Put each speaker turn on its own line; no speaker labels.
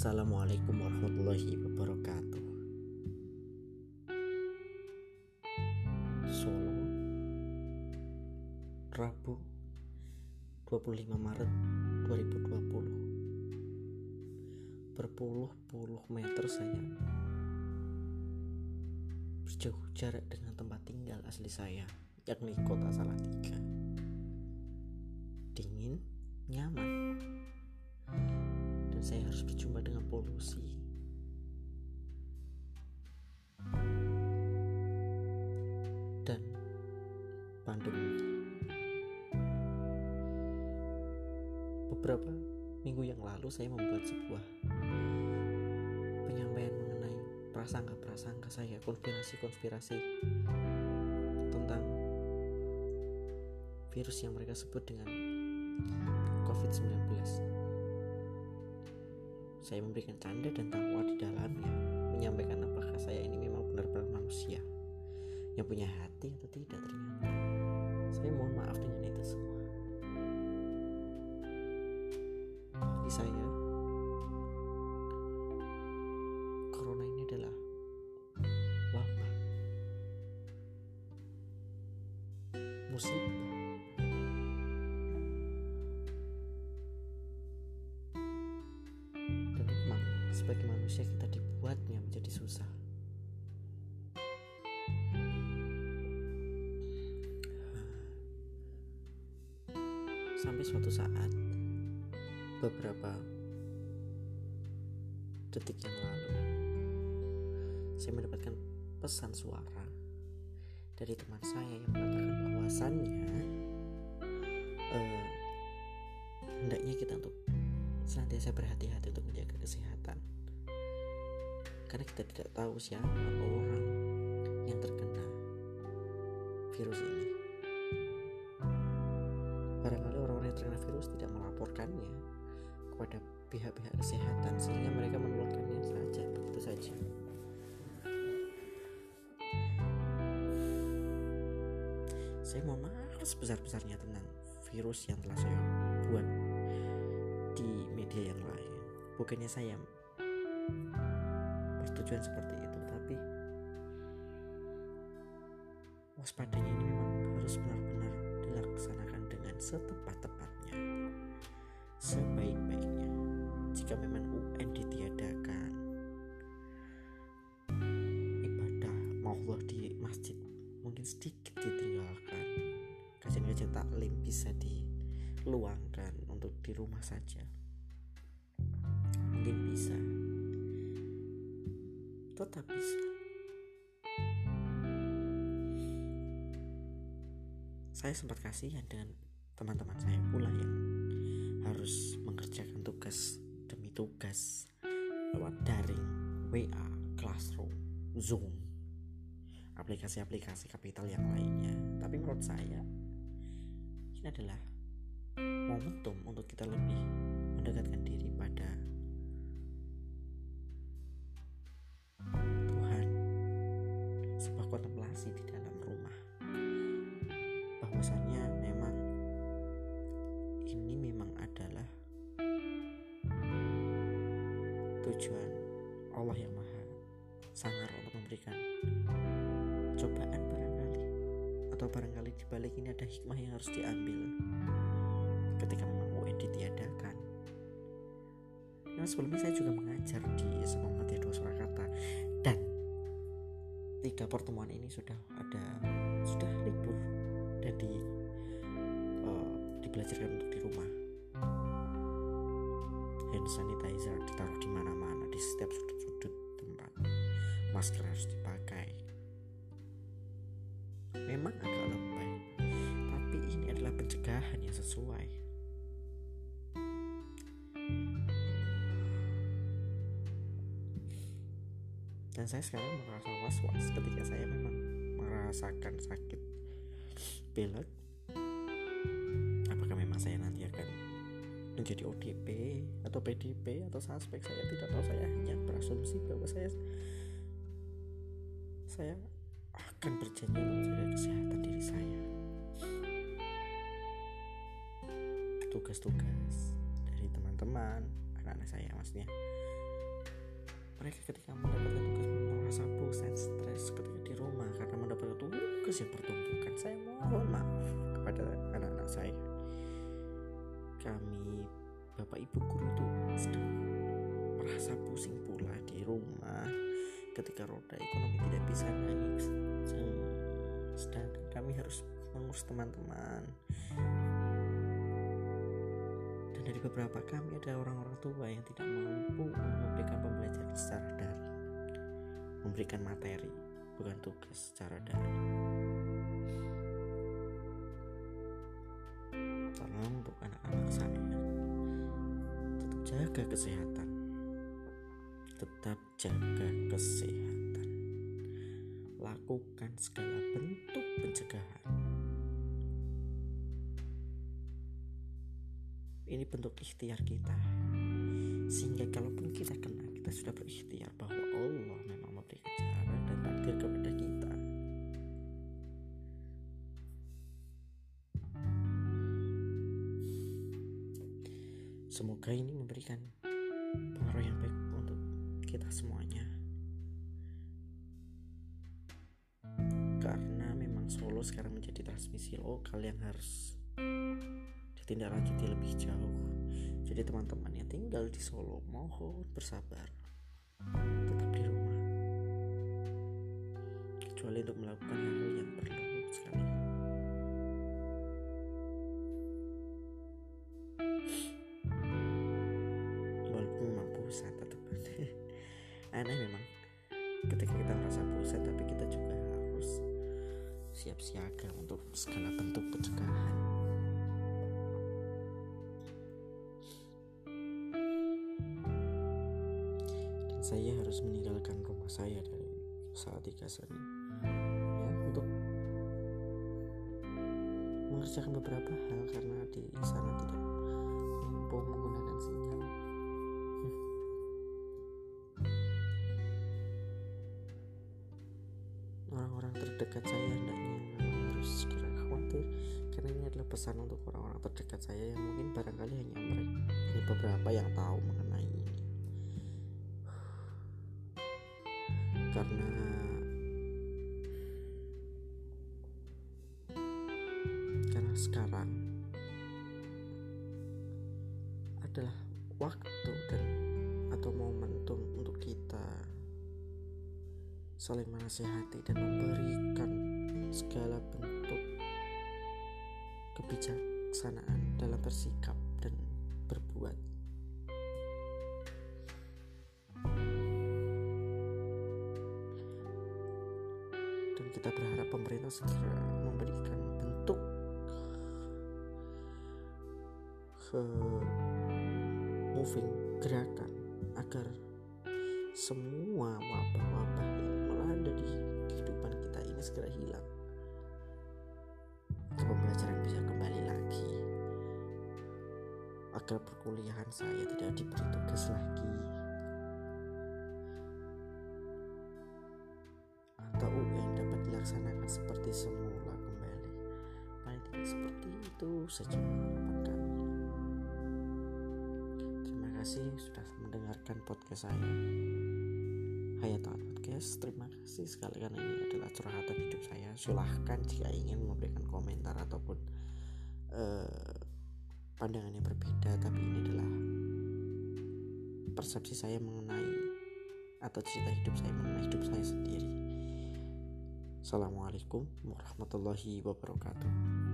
Assalamualaikum warahmatullahi wabarakatuh. Solo Rabu 25 Maret 2020 Berpuluh-puluh meter saya. Berjauh jarak dengan tempat tinggal asli saya Yakni kota Salatiga. Dingin, nyaman harus berjumpa dengan polusi. Dan pandemi. Beberapa minggu yang lalu saya membuat sebuah penyampaian mengenai prasangka-prasangka saya, konspirasi-konspirasi tentang virus yang mereka sebut dengan COVID-19 saya memberikan canda dan tawa di dalamnya, menyampaikan apakah saya ini memang benar-benar manusia yang punya hati atau tidak ternyata. Saya mohon maaf dengan itu semua. Bagi saya, corona ini adalah wabah, musibah Sampai suatu saat, beberapa detik yang lalu, saya mendapatkan pesan suara dari teman saya yang mengatakan bahwasannya eh, hendaknya kita untuk senantiasa berhati-hati untuk menjaga kesehatan. Karena kita tidak tahu siapa orang yang terkena virus ini yang terkena virus tidak melaporkannya kepada pihak-pihak kesehatan sehingga mereka menularkannya saja begitu saja. Saya mohon maaf sebesar-besarnya tentang virus yang telah saya buat di media yang lain. Bukannya saya bertujuan seperti itu tapi waspadanya ini memang harus benar-benar dilaksanakan setepat-tepatnya. Sebaik-baiknya jika memang UN ditiadakan ibadah Allah di masjid mungkin sedikit ditinggalkan. Kajian-kajian taklim bisa diluangkan untuk di rumah saja. Mungkin bisa. Tetap bisa. Saya sempat kasihan dengan teman-teman saya pula yang harus mengerjakan tugas demi tugas lewat daring, WA, Classroom, Zoom, aplikasi-aplikasi kapital yang lainnya. Tapi menurut saya ini adalah momentum untuk kita lebih mendekatkan diri tujuan Allah yang maha sangar untuk memberikan cobaan barangkali atau barangkali di balik ini ada hikmah yang harus diambil ketika memang UN ditiadakan. Nah sebelumnya saya juga mengajar di SMA Muhammadiyah Surakarta dan tiga pertemuan ini sudah ada sudah libur dan di uh, dibelajarkan untuk di rumah. Hand sanitizer ditaruh di mana-mana di setiap sudut-sudut tempat. Masker harus dipakai. Memang agak lebay, tapi ini adalah pencegahan yang sesuai. dan saya sekarang merasa was-was ketika saya memang merasakan sakit pilek menjadi ODP atau PDP atau suspek. Saya tidak tahu saya hanya berasumsi bahwa saya saya akan berjanji untuk menjaga kesehatan diri saya. Tugas-tugas dari teman-teman anak-anak saya maksudnya. Mereka ketika mendapatkan tugas merasa bosan stres ketika di rumah karena mendapatkan tugas yang bertumpukan saya mohon maaf kepada anak-anak saya kami bapak ibu guru itu sedang merasa pusing pula di rumah ketika roda ekonomi tidak bisa naik. Sedangkan kami harus mengurus teman-teman. Dan dari beberapa kami ada orang-orang tua yang tidak mampu memberikan pembelajaran secara daring memberikan materi bukan tugas secara daring untuk anak-anak saya tetap jaga kesehatan. Tetap jaga kesehatan. Lakukan segala bentuk pencegahan. Ini bentuk ikhtiar kita. Sehingga kalaupun kita kena kita sudah berikhtiar bahwa semoga ini memberikan pengaruh yang baik untuk kita semuanya karena memang Solo sekarang menjadi transmisi lokal yang harus ditindaklanjuti lebih jauh. Jadi teman-teman yang tinggal di Solo mohon bersabar, tetap di rumah, kecuali untuk melakukan hal-hal yang perlu sekali. Segala bentuk pencegahan. Saya harus meninggalkan rumah saya dari saat tiga ini. Ya untuk mengerjakan beberapa hal karena di sana tidak mampu menggunakan sinyal. Orang-orang terdekat saya khawatir. Karena ini adalah pesan untuk orang-orang terdekat saya yang mungkin barangkali hanya mereka hanya beberapa yang tahu mengenai karena karena sekarang adalah waktu dan atau momentum untuk kita saling menasehati dan memberikan segala bentuk kebijaksanaan dalam bersikap dan berbuat. Kita berharap pemerintah segera memberikan bentuk ke moving gerakan agar semua wabah-wabah yang melanda di kehidupan kita ini segera hilang. Pembelajaran agar perkuliahan saya tidak diberi tugas lagi. Atau UN dapat dilaksanakan seperti semula kembali. Paling tidak seperti itu saja harapan kami. Terima kasih sudah mendengarkan podcast saya. Hayat Podcast terima kasih sekali karena ini adalah curhatan hidup saya. Silahkan jika ingin memberikan komentar ataupun uh, pandangan yang berbeda tapi ini adalah persepsi saya mengenai atau cerita hidup saya mengenai hidup saya sendiri. Assalamualaikum warahmatullahi wabarakatuh